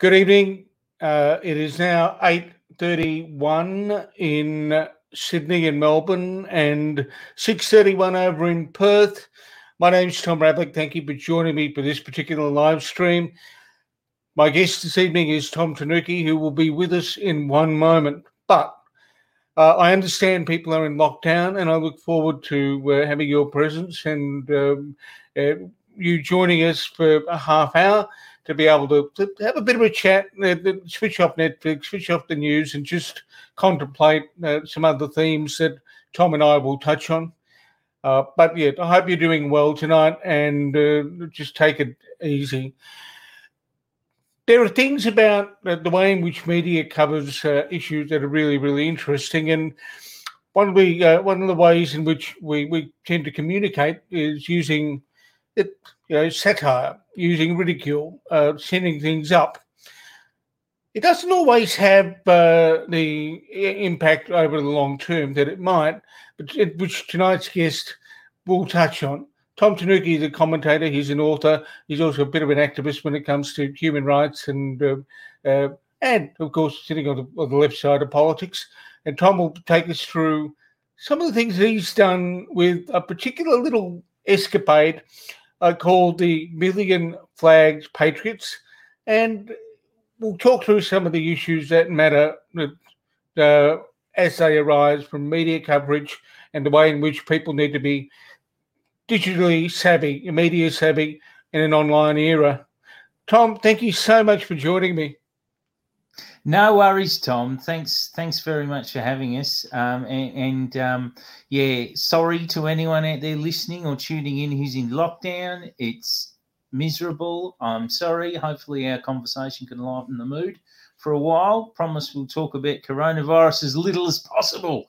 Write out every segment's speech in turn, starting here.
Good evening. Uh, it is now 8.31 in Sydney and Melbourne and 6.31 over in Perth. My name is Tom Radlick. Thank you for joining me for this particular live stream. My guest this evening is Tom Tanuki, who will be with us in one moment. But uh, I understand people are in lockdown, and I look forward to uh, having your presence and um, uh, you joining us for a half hour to be able to, have a bit of a chat, uh, switch off Netflix, switch off the news, and just contemplate uh, some other themes that Tom and I will touch on. Uh, but yeah, I hope you're doing well tonight and uh, just take it easy. There are things about the way in which media covers uh, issues that are really, really interesting. And one of the uh, one of the ways in which we, we tend to communicate is using it, you know, satire, using ridicule, uh, sending things up. It doesn't always have uh, the impact over the long term that it might, but it, which tonight's guest will touch on. Tom Tanuki is a commentator. He's an author. He's also a bit of an activist when it comes to human rights and uh, uh, and of course sitting on the, on the left side of politics. And Tom will take us through some of the things he's done with a particular little escapade uh, called the Million Flags Patriots, and we'll talk through some of the issues that matter uh, as they arise from media coverage and the way in which people need to be digitally savvy, media savvy in an online era. Tom, thank you so much for joining me. No worries, Tom. Thanks, thanks very much for having us. Um, and, and um, yeah, sorry to anyone out there listening or tuning in who's in lockdown. It's miserable. I'm sorry. Hopefully, our conversation can lighten the mood for a while. Promise we'll talk about coronavirus as little as possible.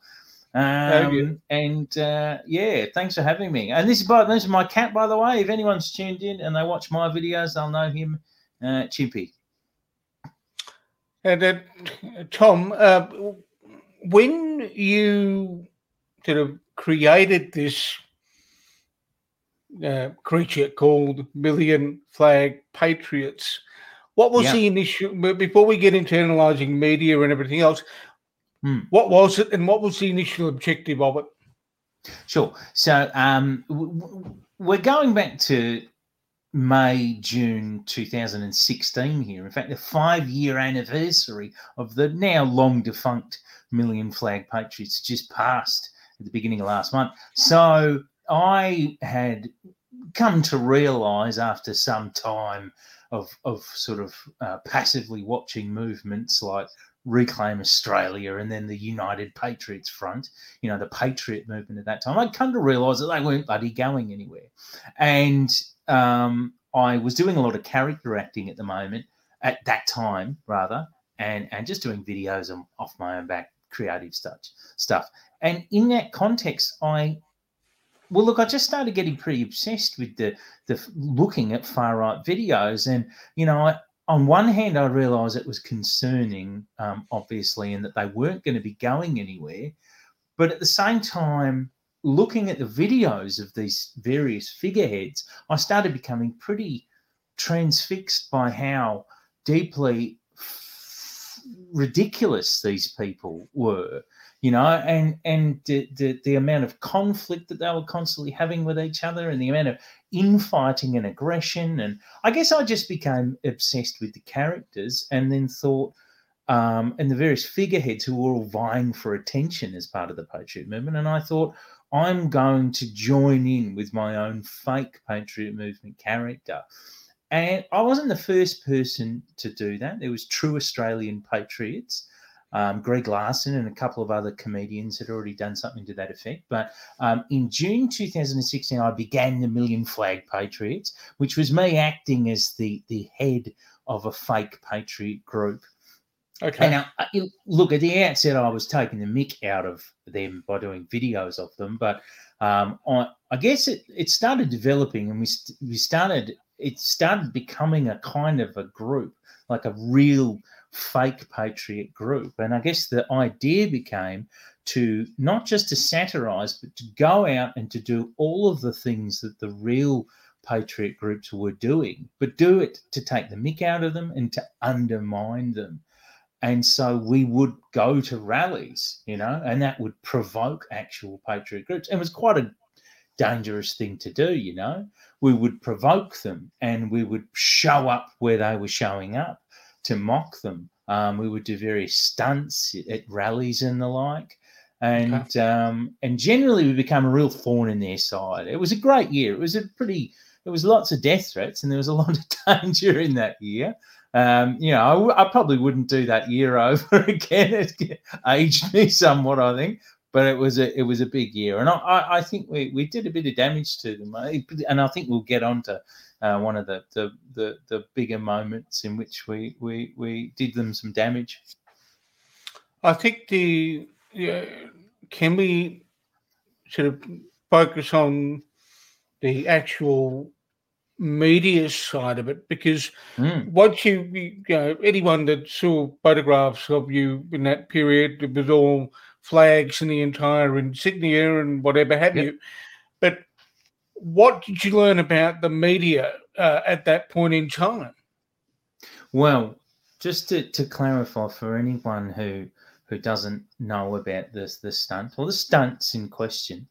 Um, and uh, yeah, thanks for having me. And this is by this is my cat, by the way. If anyone's tuned in and they watch my videos, they'll know him, uh, Chimpy. And uh, Tom, uh, when you sort of created this uh, creature called Million Flag Patriots, what was yeah. the initial? Before we get into analysing media and everything else, hmm. what was it, and what was the initial objective of it? Sure. So um, we're going back to May, June 2016 here. In fact, the five year anniversary of the now long defunct Million Flag Patriots just passed at the beginning of last month. So I had come to realize after some time of, of sort of uh, passively watching movements like Reclaim Australia and then the United Patriots Front, you know, the Patriot movement at that time, I'd come to realize that they weren't bloody going anywhere. And um, I was doing a lot of character acting at the moment, at that time rather, and and just doing videos and off my own back, creative stuff stuff. And in that context, I well look, I just started getting pretty obsessed with the the looking at far right videos, and you know, I, on one hand, I realised it was concerning, um, obviously, and that they weren't going to be going anywhere, but at the same time, looking at the videos of these various figureheads, I started becoming pretty transfixed by how deeply f- ridiculous these people were you know and and the, the, the amount of conflict that they were constantly having with each other and the amount of infighting and aggression. And i guess i just became obsessed with the characters and then thought um, and the various figureheads who were all vying for attention as part of the patriot movement. And i thought I'm going to join in with my own fake patriot movement character. And I wasn't the first person to do that. There was True Australian Patriots. Um, Greg Larson and a couple of other comedians had already done something to that effect. But um, in June 2016, I began the Million Flag Patriots, which was me acting as the, the head of a fake patriot group. Okay. Now, uh, look, at the outset, I was taking the mick out of them by doing videos of them, but um, I, I, guess it, it started developing, and we we started it started becoming a kind of a group, like a real fake patriot group, and I guess the idea became to not just to satirize, but to go out and to do all of the things that the real patriot groups were doing, but do it to take the mick out of them and to undermine them. And so we would go to rallies, you know, and that would provoke actual patriot groups. And it was quite a dangerous thing to do, you know. We would provoke them and we would show up where they were showing up to mock them. Um, we would do various stunts at rallies and the like. And okay. um, and generally we become a real thorn in their side. It was a great year. It was a pretty there was lots of death threats and there was a lot of danger in that year. Um, you know, I, I, probably wouldn't do that year over again. It aged me somewhat, I think, but it was a it was a big year, and I, I think we, we did a bit of damage to them, and I think we'll get on to uh, one of the, the, the the bigger moments in which we we we did them some damage. I think the yeah, can we sort of focus on the actual media side of it because mm. once you, you know anyone that saw photographs of you in that period it was all flags and the entire insignia and whatever have yep. you but what did you learn about the media uh, at that point in time well just to, to clarify for anyone who who doesn't know about this the stunt or the stunts in question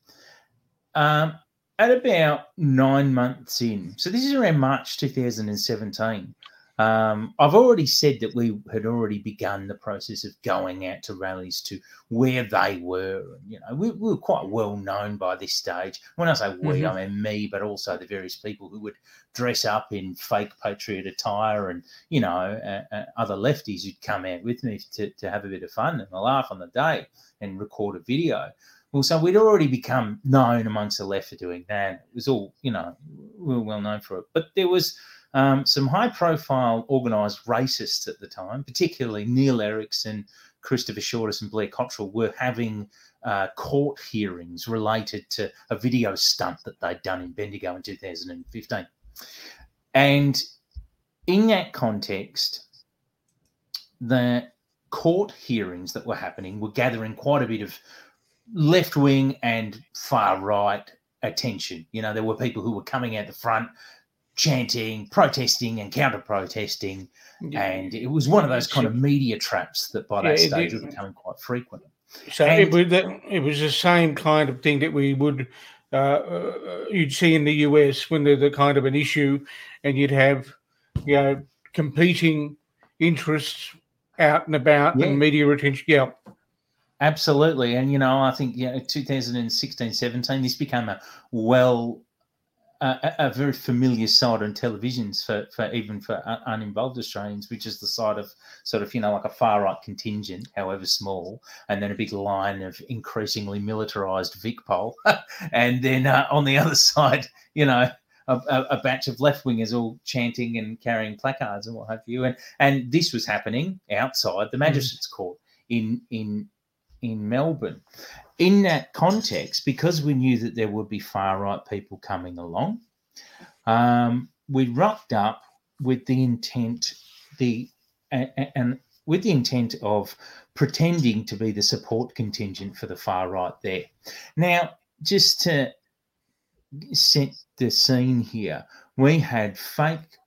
um, at about nine months in, so this is around March 2017. Um, I've already said that we had already begun the process of going out to rallies to where they were. You know, we, we were quite well known by this stage. When I say we, mm-hmm. I mean me, but also the various people who would dress up in fake patriot attire and, you know, uh, uh, other lefties who'd come out with me to, to have a bit of fun and a laugh on the day and record a video. Well, so we'd already become known amongst the left for doing that. It was all, you know, we were well known for it. But there was um, some high profile organised racists at the time, particularly Neil Erickson, Christopher Shortis, and Blair Cottrell, were having uh, court hearings related to a video stunt that they'd done in Bendigo in 2015. And in that context, the court hearings that were happening were gathering quite a bit of left wing and far right attention. You know, there were people who were coming out the front chanting, protesting, and counter protesting. Yeah. And it was one of those kind of media traps that by that yeah, stage were becoming quite frequent. So and, it, was, it was the same kind of thing that we would. Uh, uh, you'd see in the US when there's a kind of an issue, and you'd have, you know, competing interests out and about yeah. and media attention. Yeah. Absolutely. And, you know, I think, you know, 2016, 17, this became a well, a, a very familiar side on televisions for, for even for uninvolved Australians, which is the side of sort of, you know, like a far right contingent, however small, and then a big line of increasingly militarized VicPol. and then uh, on the other side, you know, a, a, batch of left wingers all chanting and carrying placards and what have you. And and this was happening outside the hmm. magistrates' court in in in Melbourne. In that context, because we knew that there would be far right people coming along, um, we rocked up with the intent the and, and with the intent of pretending to be the support contingent for the far right there. Now, just to set the scene here, we had fake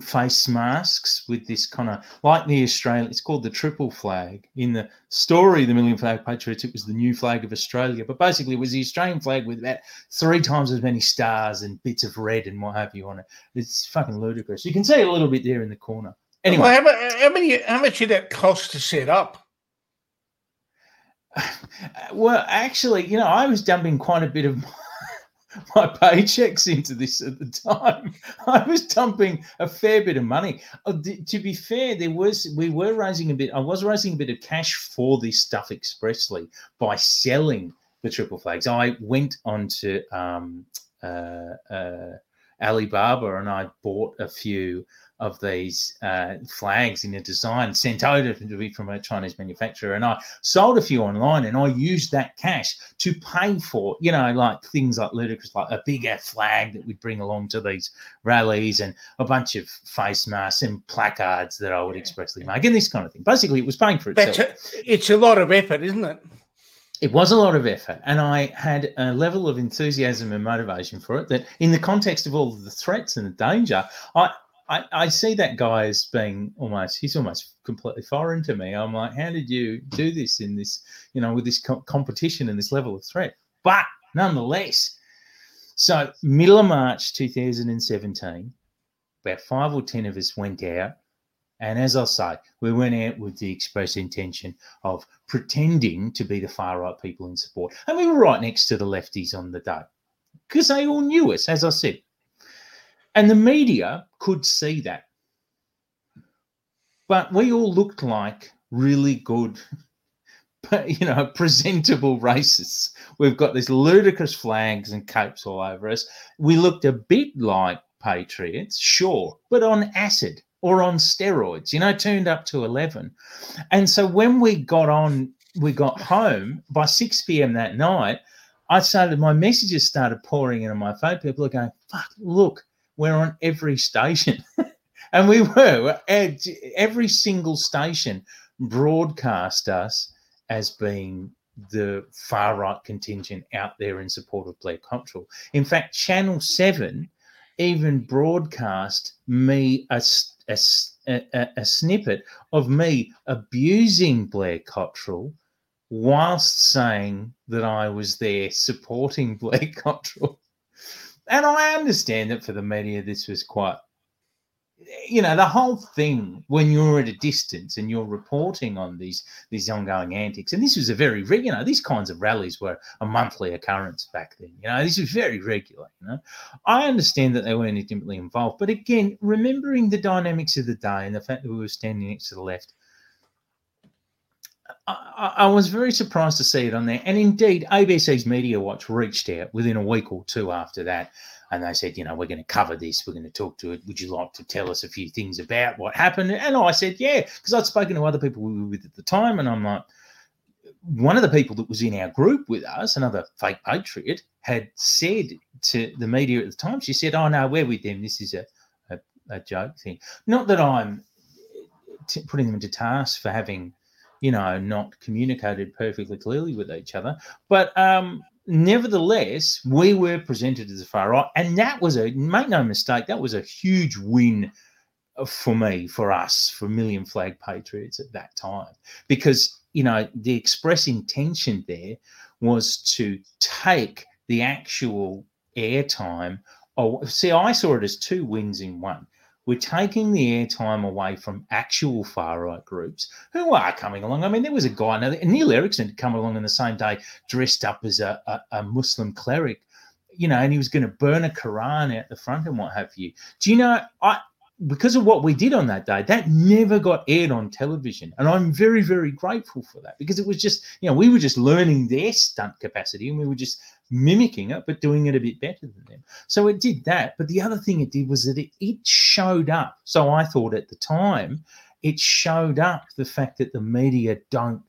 face masks with this kind of like the Australian, it's called the triple flag. In the story, the Million Flag Patriots, it was the new flag of Australia, but basically it was the Australian flag with about three times as many stars and bits of red and what have you on it. It's fucking ludicrous. You can see a little bit there in the corner. Anyway, well, how, how, many? How much did that cost to set up? Well, actually, you know, I was dumping quite a bit of my paychecks into this at the time. I was dumping a fair bit of money. Uh, to be fair, there was we were raising a bit. I was raising a bit of cash for this stuff expressly by selling the triple flags. I went on to um, uh, uh, Alibaba and I bought a few of these uh, flags in a design sent over to me from a Chinese manufacturer. And I sold a few online and I used that cash to pay for, you know, like things like ludicrous, like a bigger flag that we'd bring along to these rallies and a bunch of face masks and placards that I would expressly make and this kind of thing. Basically, it was paying for itself. A, it's a lot of effort, isn't it? It was a lot of effort, and I had a level of enthusiasm and motivation for it. That, in the context of all of the threats and the danger, I, I, I see that guy as being almost he's almost completely foreign to me. I'm like, how did you do this in this, you know, with this co- competition and this level of threat? But nonetheless, so middle of March 2017, about five or ten of us went out and as I say, we went out with the express intention of pretending to be the far right people in support. And we were right next to the lefties on the day because they all knew us, as I said. And the media could see that. But we all looked like really good, you know, presentable racists. We've got these ludicrous flags and capes all over us. We looked a bit like patriots, sure, but on acid or on steroids, you know, turned up to 11. And so when we got on, we got home by 6 p.m. that night, I started, my messages started pouring in on my phone. People are going, fuck, look, we're on every station. and we were, every single station broadcast us as being the far right contingent out there in support of Blair Cottrell. In fact, Channel 7 even broadcast me a, a, a, a snippet of me abusing Blair Cottrell whilst saying that I was there supporting Blair Cottrell. And I understand that for the media, this was quite you know the whole thing when you're at a distance and you're reporting on these these ongoing antics and this was a very you know these kinds of rallies were a monthly occurrence back then you know this was very regular you know. I understand that they weren't intimately involved but again remembering the dynamics of the day and the fact that we were standing next to the left I, I was very surprised to see it on there. And indeed abc's media watch reached out within a week or two after that and they said, you know, we're going to cover this. We're going to talk to it. Would you like to tell us a few things about what happened? And I said, yeah, because I'd spoken to other people we were with at the time, and I'm like, one of the people that was in our group with us, another fake patriot, had said to the media at the time, she said, "Oh no, we're with them. This is a a, a joke thing." Not that I'm t- putting them to task for having, you know, not communicated perfectly clearly with each other, but um, nevertheless, we were presented as a far right, and that was a make no mistake, that was a huge win uh, for me, for us, for Million Flag Patriots at that time, because you know the express intention there was to take the actual airtime. Oh, see, I saw it as two wins in one we're taking the airtime away from actual far right groups who are coming along. I mean, there was a guy, now Neil Erickson come along on the same day dressed up as a, a, a Muslim cleric, you know, and he was going to burn a Quran out the front and what have you. Do you know, I because of what we did on that day, that never got aired on television. And I'm very, very grateful for that because it was just, you know, we were just learning their stunt capacity and we were just mimicking it, but doing it a bit better than them. So it did that. But the other thing it did was that it, it showed up. So I thought at the time, it showed up the fact that the media don't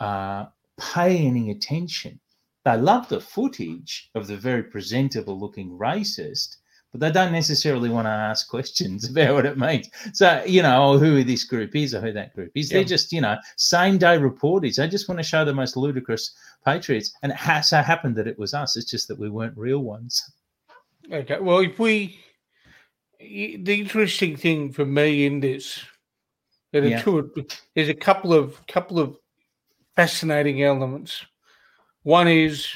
uh, pay any attention. They love the footage of the very presentable looking racist, but they don't necessarily want to ask questions about what it means. So, you know, oh, who this group is or who that group is. Yeah. They're just, you know, same day reporters. They just want to show the most ludicrous Patriots. And it has so happened that it was us. It's just that we weren't real ones. Okay. Well, if we, the interesting thing for me in this, yeah. there's a couple of couple of fascinating elements. One is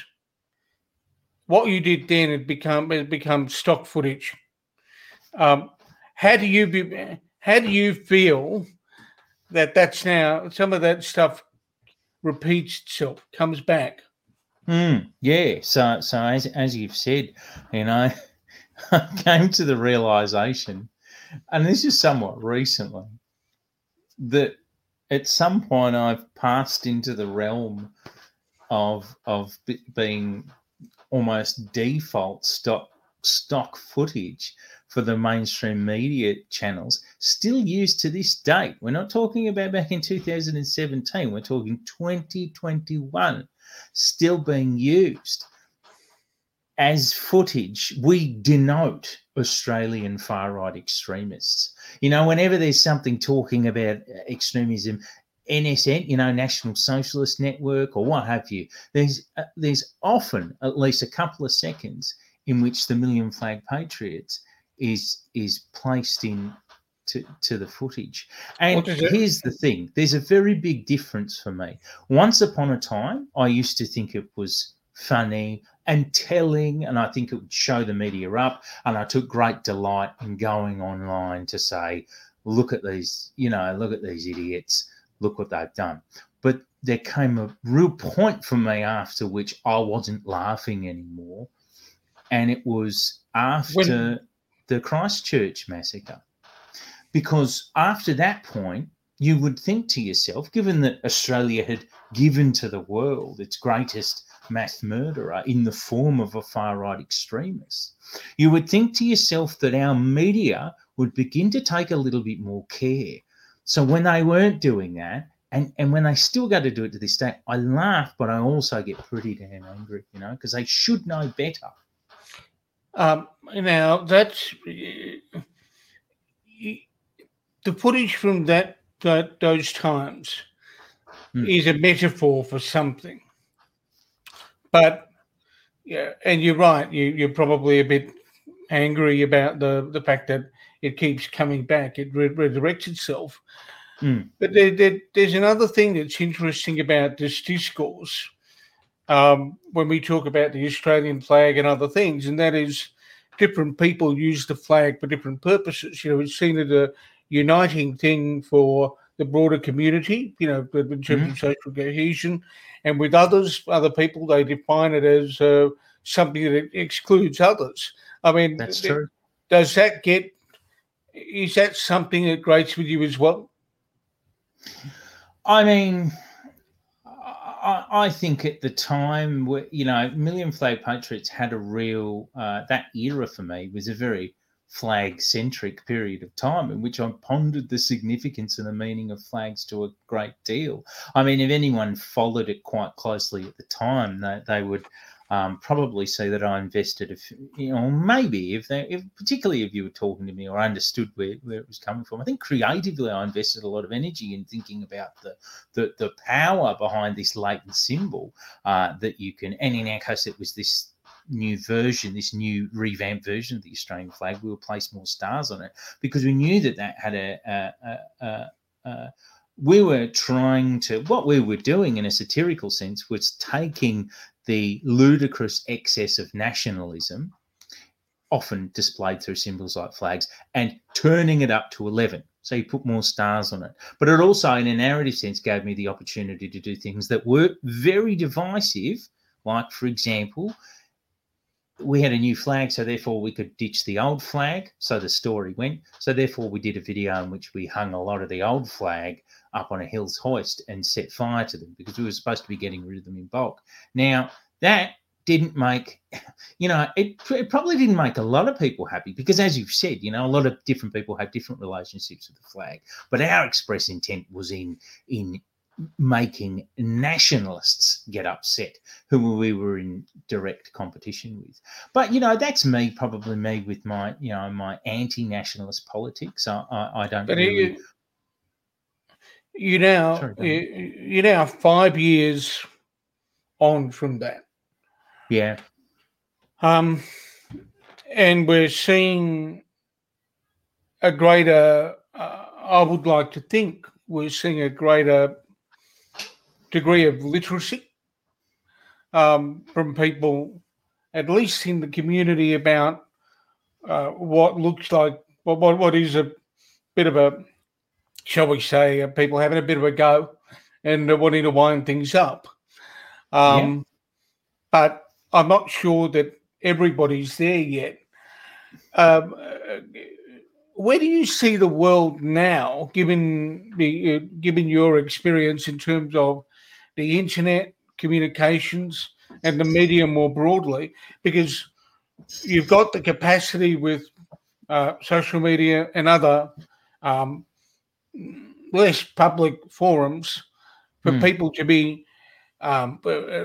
what you did then had become had become stock footage. Um, how do you be, how do you feel that that's now some of that stuff repeats itself, comes back. Mm, yeah. So, so as as you've said, you know, I came to the realization, and this is somewhat recently, that at some point I've passed into the realm of of being almost default stock stock footage for the mainstream media channels still used to this date. We're not talking about back in 2017, we're talking 2021, still being used as footage. We denote Australian far right extremists. You know, whenever there's something talking about uh, extremism, NSN, you know, National Socialist Network, or what have you. There's uh, there's often at least a couple of seconds in which the Million Flag Patriots is is placed in to, to the footage. And here's the thing: there's a very big difference for me. Once upon a time, I used to think it was funny and telling, and I think it would show the media up. And I took great delight in going online to say, look at these, you know, look at these idiots, look what they've done. But there came a real point for me after which I wasn't laughing anymore. And it was after when- the Christchurch massacre. Because after that point, you would think to yourself, given that Australia had given to the world its greatest mass murderer in the form of a far right extremist, you would think to yourself that our media would begin to take a little bit more care. So when they weren't doing that, and, and when they still got to do it to this day, I laugh, but I also get pretty damn angry, you know, because they should know better. Um, now that's the footage from that, that those times hmm. is a metaphor for something. But yeah, and you're right. You you're probably a bit angry about the the fact that it keeps coming back. It re- resurrects itself. Mm. But there, there, there's another thing that's interesting about this discourse um, when we talk about the Australian flag and other things, and that is different people use the flag for different purposes. You know, it's seen as a uniting thing for the broader community, you know, in terms mm. of social cohesion. And with others, other people, they define it as uh, something that excludes others. I mean, that's true. Does that get? Is that something that grates with you as well? I mean, I, I think at the time, you know, Million Flag Patriots had a real uh, that era for me was a very flag centric period of time in which I pondered the significance and the meaning of flags to a great deal. I mean, if anyone followed it quite closely at the time, they, they would um, probably see that I invested, if you know, maybe if they, if, particularly if you were talking to me or understood where, where it was coming from. I think creatively, I invested a lot of energy in thinking about the the, the power behind this latent symbol uh, that you can. And in our case, it was this new version, this new revamped version of the Australian flag, we will place more stars on it because we knew that that had a, a, a, a we were trying to what we were doing in a satirical sense was taking the ludicrous excess of nationalism often displayed through symbols like flags and turning it up to 11 so you put more stars on it but it also in a narrative sense gave me the opportunity to do things that were very divisive like for example we had a new flag, so therefore we could ditch the old flag. So the story went. So therefore we did a video in which we hung a lot of the old flag up on a Hills Hoist and set fire to them because we were supposed to be getting rid of them in bulk. Now that didn't make, you know, it, it probably didn't make a lot of people happy because, as you've said, you know, a lot of different people have different relationships with the flag. But our express intent was in in making nationalists get upset who we were in direct competition with but you know that's me probably me with my you know my anti-nationalist politics i, I, I don't but really... you, you now Sorry, you, you now five years on from that. Yeah. Um and we're seeing a greater uh, i would like to think we're seeing a greater degree of literacy um, from people, at least in the community, about uh, what looks like what, what what is a bit of a, shall we say, uh, people having a bit of a go and uh, wanting to wind things up. Um, yeah. But I'm not sure that everybody's there yet. Um, uh, where do you see the world now, given the uh, given your experience in terms of the internet, communications, and the media more broadly, because you've got the capacity with uh, social media and other um, less public forums for mm. people to be um, uh,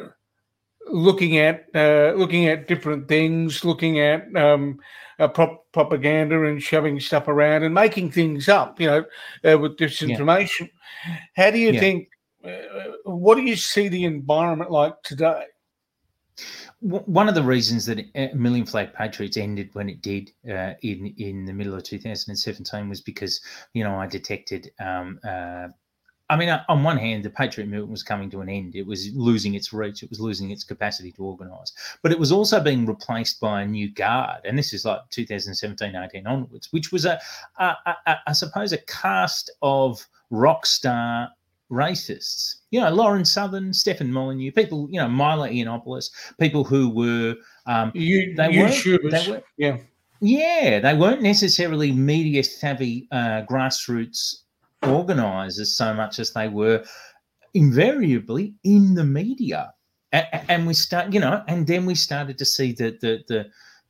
looking at uh, looking at different things, looking at um, uh, prop- propaganda and shoving stuff around and making things up, you know, uh, with disinformation. Yeah. How do you yeah. think? Uh, what do you see the environment like today? One of the reasons that uh, Million Flag Patriots ended when it did uh, in in the middle of 2017 was because you know I detected um, uh, I mean, uh, on one hand, the Patriot movement was coming to an end. It was losing its reach. It was losing its capacity to organise. But it was also being replaced by a new guard. And this is like 2017, 18 onwards, which was, a, a, a I suppose, a cast of rock star racists. You know, Lauren Southern, Stefan Molyneux, people, you know, Milo Yiannopoulos, people who were. Um, you, they, YouTubers. Weren't, they were, yeah. Yeah, they weren't necessarily media savvy uh, grassroots organisers so much as they were invariably in the media. And, we start, you know, and then we started to see the the the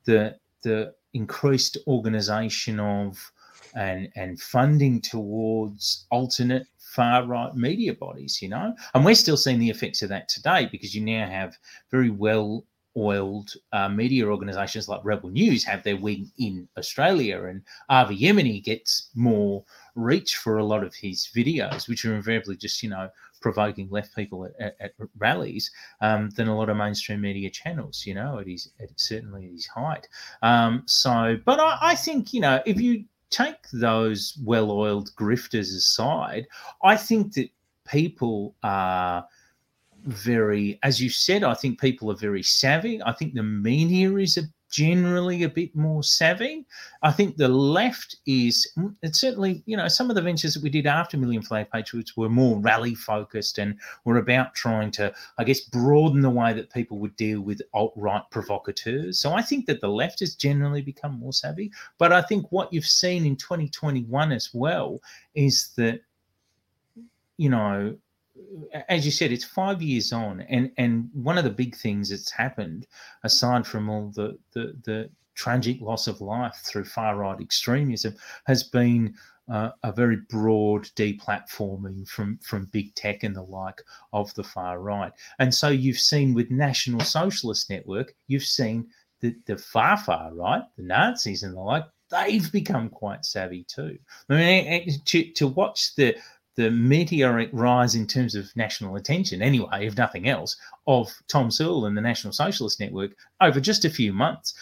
the, the increased organisation of and and funding towards alternate far right media bodies, you know, and we're still seeing the effects of that today because you now have very well oiled uh, media organisations like Rebel News have their wing in Australia, and Avi Yemeni gets more reach for a lot of his videos, which are invariably just you know provoking left people at, at, at rallies, um, than a lot of mainstream media channels. You know, it is at certainly at his height. Um, so, but I, I think you know if you take those well-oiled grifters aside, I think that people are very, as you said, I think people are very savvy. I think the media is a generally a bit more savvy. I think the left is mm, it's certainly, you know, some of the ventures that we did after Million Flag Patriots were more rally focused and were about trying to, I guess, broaden the way that people would deal with alt right provocateurs. So I think that the left has generally become more savvy. But I think what you've seen in 2021 as well is that, you know, as you said, it's five years on, and and one of the big things that's happened, aside from all the the, the tragic loss of life through far right extremism, has been uh, a very broad deplatforming from from big tech and the like of the far right. And so you've seen with National Socialist Network, you've seen the the far far right, the Nazis and the like. They've become quite savvy too. I mean, to, to watch the the meteoric rise in terms of national attention, anyway, if nothing else, of Tom Sewell and the National Socialist Network over just a few months.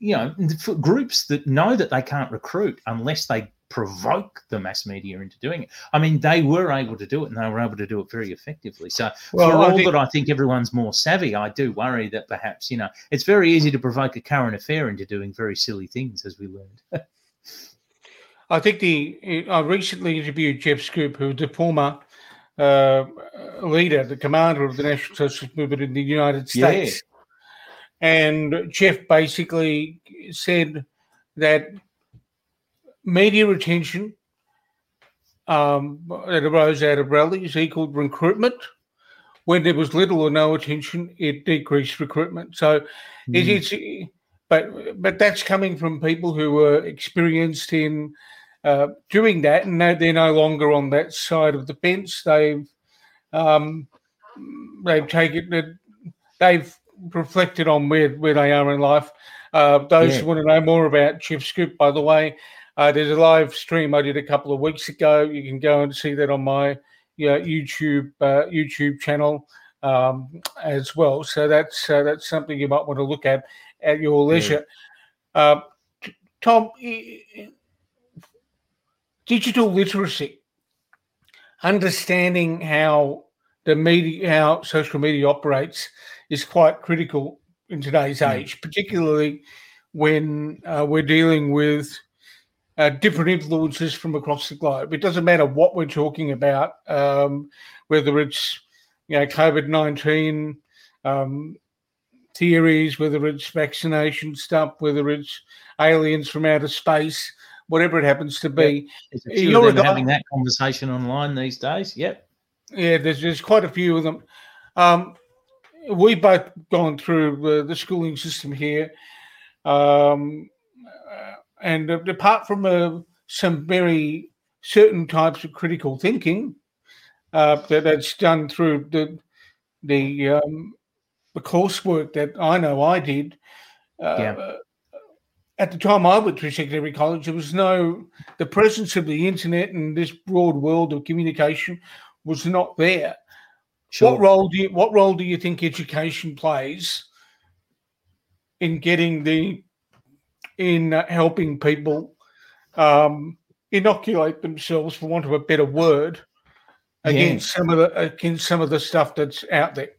You know, for groups that know that they can't recruit unless they provoke the mass media into doing it. I mean, they were able to do it and they were able to do it very effectively. So, well, for all think- that I think everyone's more savvy, I do worry that perhaps, you know, it's very easy to provoke a current affair into doing very silly things, as we learned. I think the I recently interviewed Jeff who was the former uh, leader, the commander of the National Socialist Movement in the United States. Yeah. And Jeff basically said that media attention um, that arose out of rallies equaled recruitment. When there was little or no attention, it decreased recruitment. So mm. it's but but that's coming from people who were experienced in uh, doing that, and they're no longer on that side of the fence. They've um, they've taken they've reflected on where, where they are in life. Uh, those yeah. who want to know more about Jeff Schoep, by the way, uh, there's a live stream I did a couple of weeks ago. You can go and see that on my you know, YouTube uh, YouTube channel um, as well. So that's uh, that's something you might want to look at at your leisure. Yeah. Uh, Tom, digital literacy, understanding how the media, how social media operates, is quite critical in today's age, particularly when uh, we're dealing with uh, different influences from across the globe. It doesn't matter what we're talking about, um, whether it's you know COVID nineteen um, theories, whether it's vaccination stuff, whether it's aliens from outer space whatever it happens to be. Yeah, You're guy, having that conversation online these days. Yep. Yeah, there's there's quite a few of them. Um, we've both gone through uh, the schooling system here, um, uh, and uh, apart from uh, some very certain types of critical thinking uh, that, that's done through the the um, the coursework that I know I did. Uh, Yeah. At the time I went through secondary college, there was no the presence of the internet and this broad world of communication was not there. Sure. What role do you what role do you think education plays in getting the in uh, helping people um, inoculate themselves, for want of a better word, Yeah. against some of the against some of the stuff that's out there?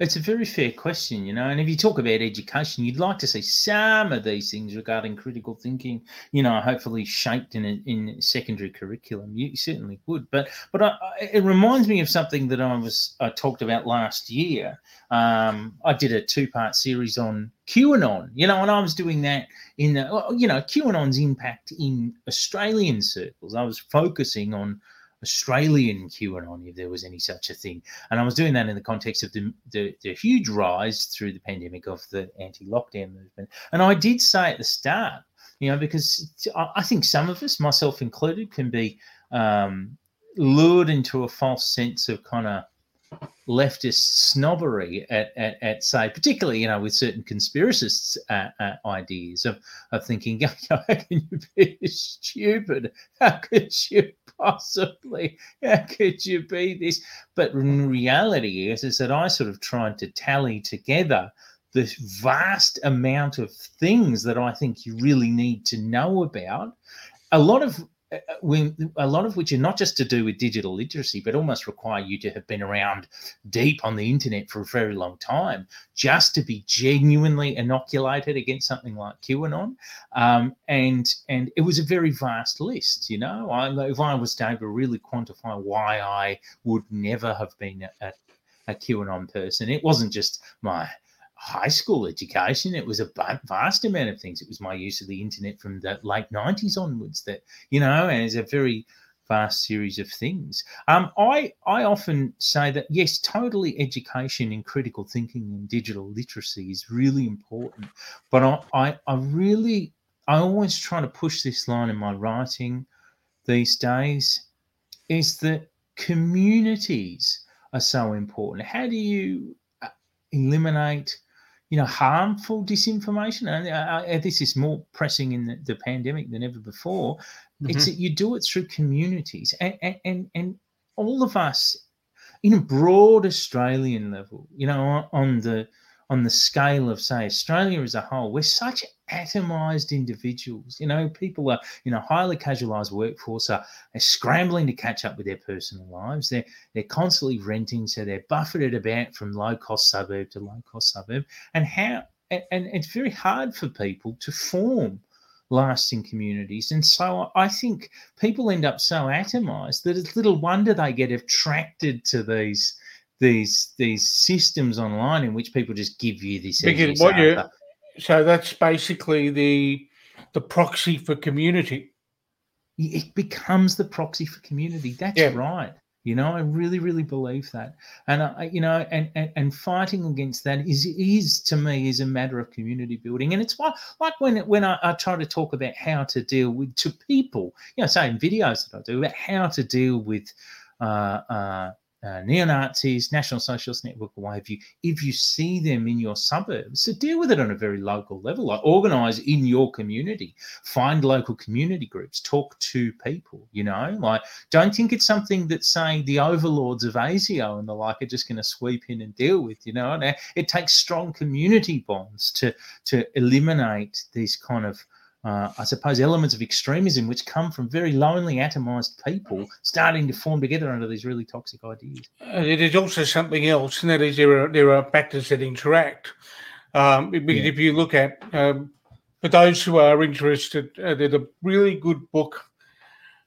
It's a very fair question, you know. And if you talk about education, you'd like to see some of these things regarding critical thinking, you know, hopefully shaped in a, in secondary curriculum. You certainly would. But but I, it reminds me of something that I was I talked about last year. Um, I did a two part series on QAnon, you know, and I was doing that in the, you know QAnon's impact in Australian circles. I was focusing on Australian QAnon, if there was any such a thing. And I was doing that in the context of the, the, the huge rise through the pandemic of the anti lockdown movement. And I did say at the start, you know, because I think some of us, myself included, can be um, lured into a false sense of kind of leftist snobbery at, at, at say, particularly, you know, with certain conspiracists' uh, uh, ideas of, of thinking, how can you be stupid? How could you possibly, how could you be this? But in reality is, is that I sort of tried to tally together this vast amount of things that I think you really need to know about. A lot of when a lot of which are not just to do with digital literacy, but almost require you to have been around deep on the internet for a very long time just to be genuinely inoculated against something like QAnon. Um, and and it was a very vast list. You know, I, if I was to ever really quantify why I would never have been a, a QAnon person, it wasn't just my high school education. It was a vast amount of things. It was my use of the internet from the late 90s onwards that, you know, and it's a very vast series of things. Um, I, I often say that, yes, totally education in critical thinking and digital literacy is really important. But I, I, I really, I always try to push this line in my writing these days is that communities are so important. How do you uh, eliminate you know harmful disinformation and uh, uh, this is more pressing in the, the pandemic than ever before. It's that you do it through communities and, and and all of us in a broad australian level you know on the on the scale of say australia as a whole we're such atomized individuals. You know people are you know highly casualized workforce are, are scrambling to catch up with their personal lives. They're they're constantly renting so they're buffeted about from low cost suburb to low cost suburb. And how and, and it's very hard for people to form lasting communities. And so i think people end up so atomized that it's little wonder they get attracted to these these these systems online in which people just give you this Because what you. So that's basically the the proxy for community. it becomes the proxy for community. That's Yeah. right. You know, I really, really believe that, and I, you know, and, and and fighting against that is is to me is a matter of community building, and it's why, like when when I, I try to talk about how to deal with to people, you know, say in videos that I do about how to deal with uh, uh, uh, neo Nazis, National Socialist Network, or what have you, if you see them in your suburbs, so deal with it on a very local level. Like organize in your community, find local community groups, talk to people, you know, like don't think it's something that, saying the overlords of ASIO and the like are just going to sweep in and deal with, you know. And it takes strong community bonds to to eliminate these kind of uh, I suppose, elements of extremism which come from very lonely, atomized people starting to form together under these really toxic ideas. It is also something else, and that is there are there are factors that interact. Um, Yeah. if you look at um, for those who are interested, uh, there's a really good book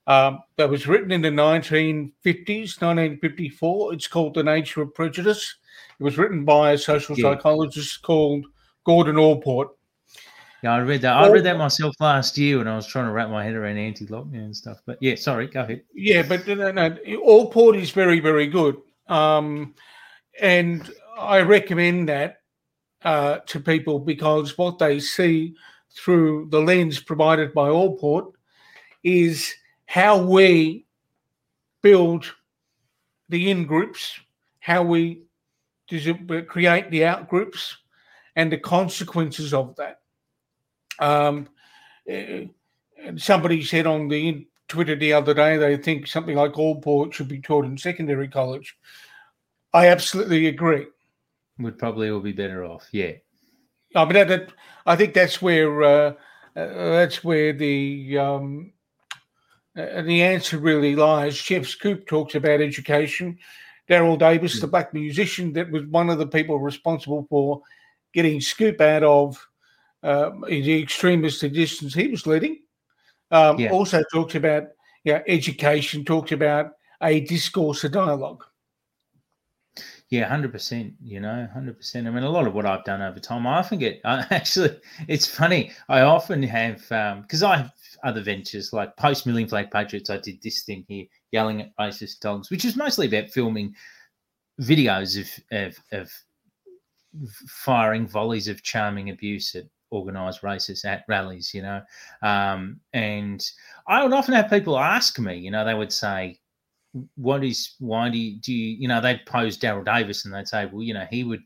um, that was written in the 1950s, 1954. It's called The Nature of Prejudice. It was written by a social Yeah. psychologist called Gordon Allport. Yeah, I read that. I read that myself last year when I was trying to wrap my head around anti-lockdown and stuff. But yeah, sorry, go ahead. Yeah, but no, no, Allport is very, very good. Um, and I recommend that uh, to people because what they see through the lens provided by Allport is how we build the in groups, how we create the out groups, and the consequences of that? Um, eh, somebody said on the Twitter the other day they think something like Allport should be taught in secondary college. I absolutely agree. Would probably all be better off. Yeah. I mean, that, that I think that's where uh, uh, that's where the um, uh, the answer really lies. Jeff Schoep talks about education. Daryl Davis, the black musician, that was one of the people responsible for getting Schoep out of uh, the extremist existence he was leading. Um, yeah. Also talked about yeah, education, talked about a discourse, a dialogue. Yeah, hundred percent. You know, hundred percent. I mean, a lot of what I've done over time, I often get. I actually, it's funny. I often have because um, I have other ventures like post Million Flag Patriots. I did this thing here, yelling at racist dogs, which is mostly about filming videos of of, of firing volleys of charming abuse at organized racists at rallies, you know. Um, and I would often have people ask me, you know, they would say, what is why do you do you, you know they'd pose Daryl Davis and they'd say well you know he would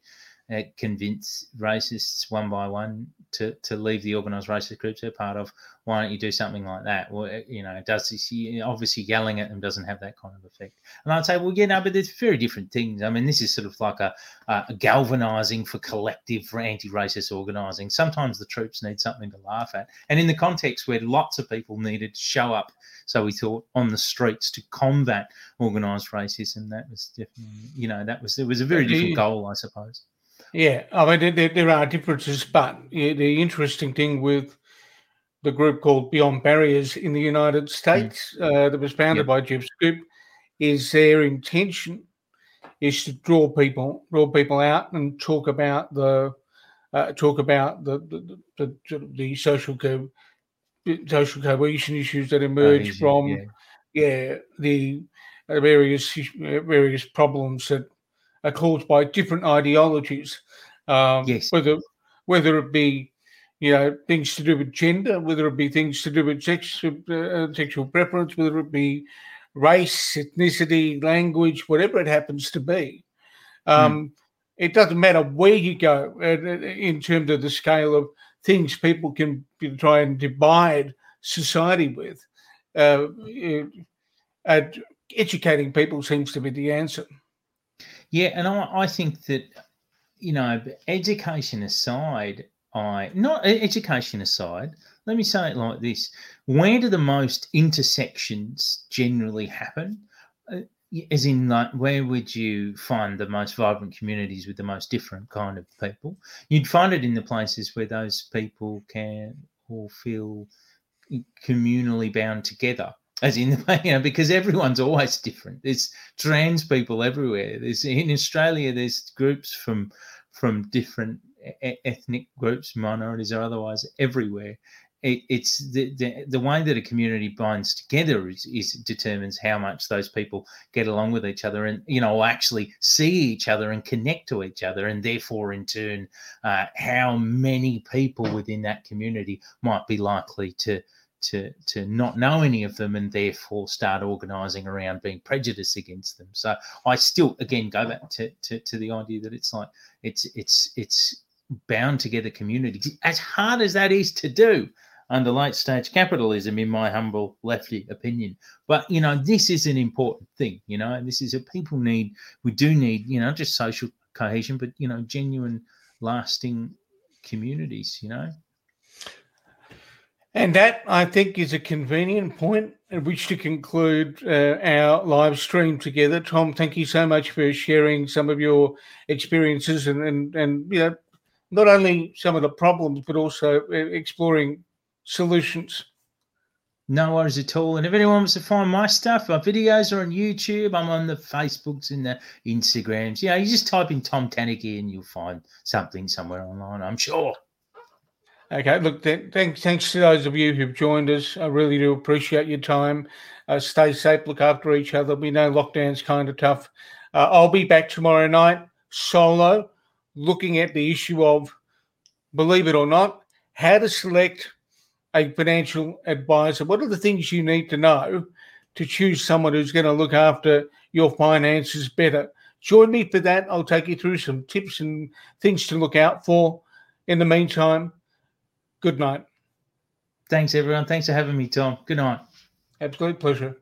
uh, convince racists one by one to to leave the organised racist groups they're part of. Why don't you do something like that? Well, uh, you know, it does this obviously yelling at them doesn't have that kind of effect? And I'd say, well, yeah, no, but there's very different things. I mean, this is sort of like a, a galvanizing for collective for anti-racist organising. Sometimes the troops need something to laugh at, and in the context where lots of people needed to show up so we thought on the streets to combat organised racism. That was definitely, you know, that was it was a very different goal, I suppose. Yeah, I mean there, there are differences, but the interesting thing with the group called Beyond Barriers in the United States mm. uh, that was founded yep. by Jeff Schoep is their intention is to draw people draw people out and talk about the uh, talk about the the, the, the, the social co- social cohesion issues that emerge from yeah. yeah the uh, various various problems that are caused by different ideologies. Um, yes. Whether whether it be you know things to do with gender, whether it be things to do with sex, uh, sexual preference, whether it be race, ethnicity, language, whatever it happens to be. Um, mm. It doesn't matter where you go uh, in terms of the scale of things people can try and divide society with. Uh, uh, educating people seems to be the answer. Yeah, and I, I think that you know, education aside, I not education aside. Let me say it like this: Where do the most intersections generally happen? Uh, as in, like, where would you find the most vibrant communities with the most different kind of people? You'd find it in the places where those people can all feel communally bound together as in you know because everyone's always different. There's trans people everywhere. There's in australia there's groups from from different ethnic groups minorities or otherwise everywhere. It, it's the, the, the way that a community binds together is, is, determines how much those people get along with each other and you know actually see each other and connect to each other and therefore in turn uh, how many people within that community might be likely to to to not know any of them and therefore start organizing around being prejudiced against them. So i still again go back to, to, to the idea that it's like it's it's it's bound together communities as hard as that is to do under late stage capitalism in my humble lefty opinion. But you know this is an important thing you know and this is a people need we do need you know just social cohesion but you know genuine lasting communities you know and that, I think, is a convenient point at which to conclude uh, our live stream together. Tom, thank you so much for sharing some of your experiences and, and, and you know, not only some of the problems, but also uh, exploring solutions. No worries at all. And if anyone wants to find my stuff, my videos are on YouTube. I'm on the Facebooks and the Instagrams. Yeah, you just type in Tom Tanuki and you'll find something somewhere online, I'm sure. Okay, look, th- thanks, thanks to those of you who've joined us. I really do appreciate your time. Uh, stay safe, look after each other. We know lockdown's kind of tough. Uh, I'll be back tomorrow night solo, looking at the issue of, believe it or not, how to select a financial advisor. What are the things you need to know to choose someone who's going to look after your finances better? Join me for that. I'll take you through some tips and things to look out for. In the meantime, good night. Thanks, everyone. Thanks for having me, Tom. Good night. Absolute pleasure.